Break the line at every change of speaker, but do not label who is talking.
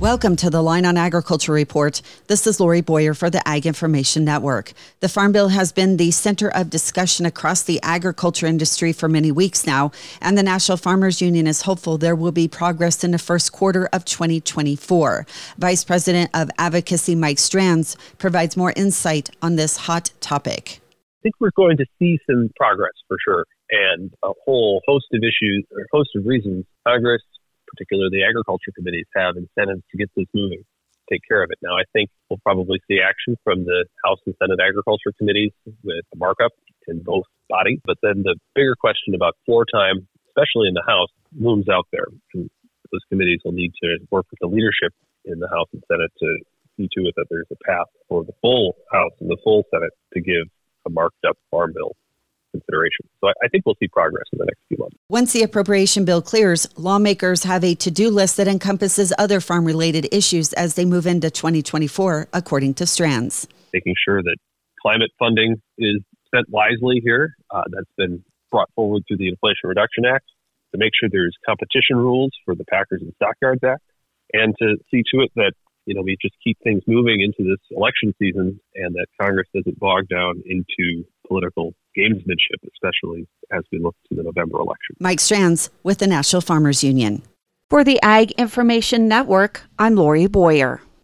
Welcome to the Line on Agriculture Report. This is Lori Boyer for the Ag Information Network. The Farm Bill has been the center of discussion across the agriculture industry for many weeks now, and the National Farmers Union is hopeful there will be progress in the first quarter of 2024. Vice President of Advocacy Mike Stranz provides more insight on this hot topic.
I think we're going to see some progress for sure, and a whole host of issues or host of reasons Congress particularly the agriculture committees, have incentives to get this moving, take care of it. Now, I think we'll probably see action from the House and Senate agriculture committees with a markup in both bodies. But then the bigger question about floor time, especially in the House, looms out there. And those committees will need to work with the leadership in the House and Senate to see to it that there's a path for the full House and the full Senate to give a marked up farm bill consideration. So I, I think we'll see progress in the next few months.
Once the appropriation bill clears, lawmakers have a to do list that encompasses other farm related issues as they move into 2024, according to Stranz.
Making sure that climate funding is spent wisely here. Uh, that's been brought forward through the Inflation Reduction Act to make sure there's competition rules for the Packers and Stockyards Act, and to see to it that you know we just keep things moving into this election season, and that Congress doesn't bog down into political gamesmanship, especially as we look to the November election.
Mike Stranz with the National Farmers Union.
For the Ag Information Network, I'm Lori Boyer.